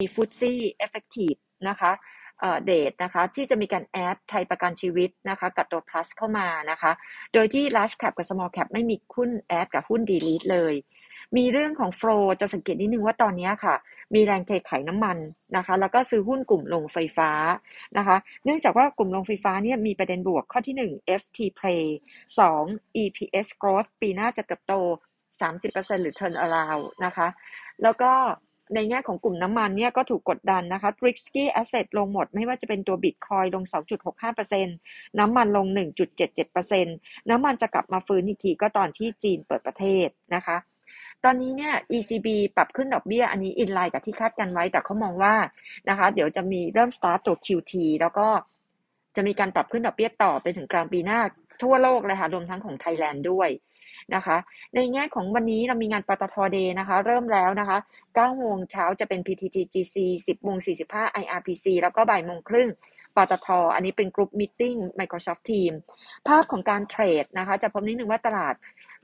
มี FTSE effective นะคะเดทนะคะที่จะมีการ add ไทยประกันชีวิตนะคะกับตัว plus เข้ามานะคะ โดยที่ large cap กับ small cap ไม่มีหุ้น add กับหุ้น delete เลย มีเรื่องของ flow จะสังเกตนิดนึงว่าตอนนี้ค่ะ มีแรงเทขายน้ำมันนะคะ แล้วก็ซื้อหุ้นกลุ่มโรงไฟฟ้านะคะ เนื่องจากว่ากลุ่มโรงไฟฟ้าเนี่ยมีประเด็นบวกข้อที่ 1 FT Play 2 EPS growth ปีหน้าจะเติบโต 30%หรือ turn around นะคะ แล้วก็ ในแง่ของกลุ่มน้ำมันเนี่ยก็ถูกกดดันนะคะ risky asset ลงหมด ไม่ว่าจะเป็นตัว Bitcoin ลง 2.65%น้ำมันลง 1.77%น้ำมันจะกลับมาฟื้นอีกทีก็ตอนที่จีนเปิดประเทศนะคะ ตอนนี้เนี่ย ECB ปรับขึ้นดอกเบี้ยอันนี้อินไลน์กับที่คาดกันไว้ แต่เขามองว่านะคะ เดี๋ยวจะมีเริ่มสตาร์ตตัว QT แล้วก็จะมีการปรับขึ้นดอกเบี้ยต่อไปถึงกลางปีหน้า ทั่วโลกเลยค่ะรวมทั้งของไทยแลนด์ด้วยนะคะ ในแง่ของวันนี้เรามีงานปตทเดย์นะคะ เริ่มแล้วนะคะ9โมงเช้าจะเป็น PTTGC 10โมง45 IRPC แล้วก็บ่ายโมงครึ่งปตท อันนี้เป็นกลุ่มมิ팅 Microsoft Team ภาพของการเทรดนะคะ จะพบนิดนึงว่าตลาด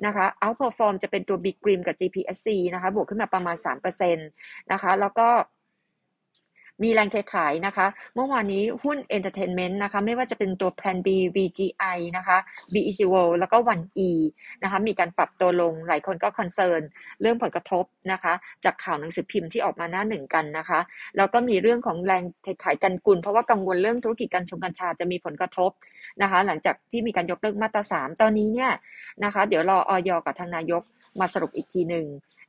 นะคะ outperform จะเป็นตัว Big Grim กับ GPSC นะคะ บวกขึ้นมาประมาณ 3%นะคะ แล้วก็ มีแรงเทขายนะคะ เมื่อวานนี้หุ้น Entertainment นะคะ ไม่ว่าจะเป็นตัว Plan B VGI นะคะ BEC World แล้วก็ 1E นะคะ มีการปรับตัวลง หลายคนก็คอนเซิร์นเรื่องผลกระทบนะคะ จากข่าวหนังสือพิมพ์ที่ออกมาหน้าหนึ่งกันนะคะ แล้วก็มีเรื่องของแรงเทขายกันกุล เพราะว่ากังวลเรื่องธุรกิจการชงกัญชาจะมีผลกระทบนะคะ หลังจากที่มีการยกเลิกมาตราสามตอนนี้เนี่ยนะคะ เดี๋ยวรอออยกับทางนายกมาสรุปอีกทีหนึ่ง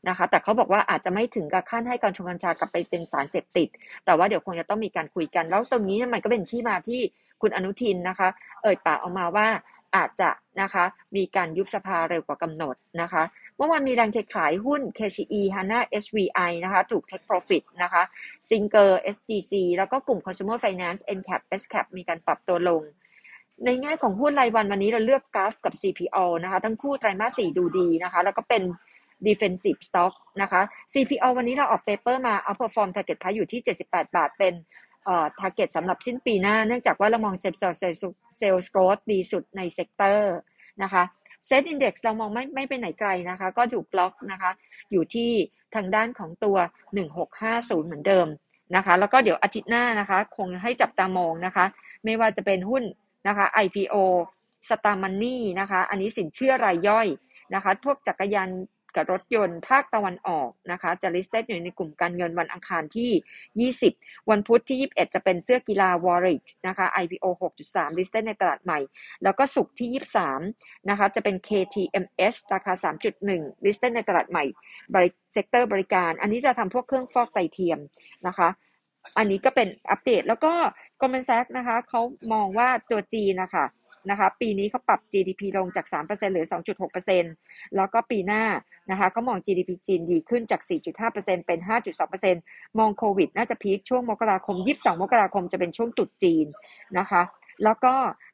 นะคะ แต่เขาบอกว่าอาจจะไม่ถึงกับขั้นให้การชงกัญชากลับไปเป็นสารเสพติด แต่ว่าเดี๋ยวคงจะต้องมีการคุยกัน แล้วตรงนี้มันก็เป็นที่มาที่คุณอนุทินนะคะ เอ่ยปากออกมาว่าอาจจะนะคะมีการยุบสภาเร็วกว่ากำหนดนะคะเมื่อวานมีแรงเทขายหุ้น KCE HANA SVI นะคะถูก Take Profit นะคะ Singer SGC แล้วก็กลุ่ม Consumer Finance NCAP SCAP มีการปรับตัวลง ในแง่ของหุ้นรายวันวันนี้เราเลือกกราฟกับ CPO นะคะ ทั้งคู่ไตรมาสสี่ดูดีนะคะ แล้วก็เป็น defensive stock นะคะ CPALL วันนี้เราออก paper มา outperform target price อยู่ที่ 78 บาท เป็นเอ่อ target สำหรับสิ้นปีหน้า เนื่องจากว่าเรามองเซลล์เซลล์ growth ดีสุดในเซกเตอร์นะคะเซตอินดี x เรามองไม่ไม่ไปไหนไกลนะคะ ก็ถูกล็อกนะคะ อยู่ที่ทางด้านของตัว 1650 เหมือนเดิมนะคะ แล้วก็เดี๋ยวอาทิตย์หน้านะคะ คงให้จับตามองนะคะ ไม่ว่าจะเป็นหุ้นนะคะ IPO Star Money นะคะ อันนี้สินเชื่อรายย่อยนะคะ พวกจักรยาน กับรถยนต์ภาคตะวันออกนะคะจะ listed อยู่ในกลุ่มการเงินวันอังคารที่ 20 วันพุธที่ 21 จะเป็นเสื้อกีฬา Warrix นะคะ IPO 6.3 listed ในตลาด mai แล้วก็ศุกร์ที่ 23 นะคะจะเป็น KTMS ราคา 3.1 listed ในตลาด mai บริ sector บริการ อันนี้จะทำพวกเครื่องฟอกไตเทียมนะคะอันนี้ก็เป็นอัปเดตแล้วก็ Goldman Sachs นะคะเขามองว่าตัวจีนนะคะ นะคะปีนี้เขาปรับ GDP ลงจาก 3%เหลือ 2.6%แล้วก็ปีหน้านะคะเขามอง GDP จีนดีขึ้นจาก 4.5%เป็น 5.2%มองโควิดน่าจะพีคช่วงมกราคม 22 มกราคมจะเป็นช่วงตุดจีนนะคะแล้วก็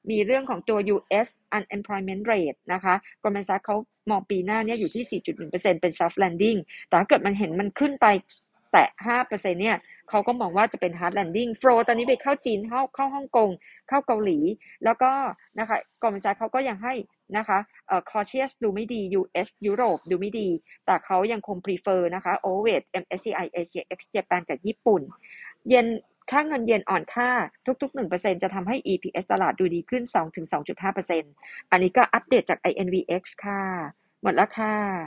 มีเรื่องของตัว US unemployment rate นะคะ Goldman Sachs เขามองปีหน้าเนี่ยอยู่ที่ 4.1%เป็น soft landing แต่ถ้าเกิดมันเห็นมันขึ้นไป แตะ 5%เนี่ยเขาก็มองว่าจะเป็น hard landing flow ตอนนี้ไปเข้าจีนเข้าเข้าฮ่องกง เข้าเกาหลี แล้วก็นะคะกรมสายเขาก็ยังให้นะคะเอ่อ cautious ดูไม่ดี US ยุโรปดูไม่ดี แต่เขายังคง prefer นะคะ overweight MSCI Asia X Japan กับญี่ปุ่น เย็นค่าเงินเยนอ่อนค่าทุกๆ 1%จะทำให้ EPS ตลาดดูดีขึ้น 2-2.5%อันนี้ก็อัปเดตจาก INVX ค่ะ หมดแล้วค่ะ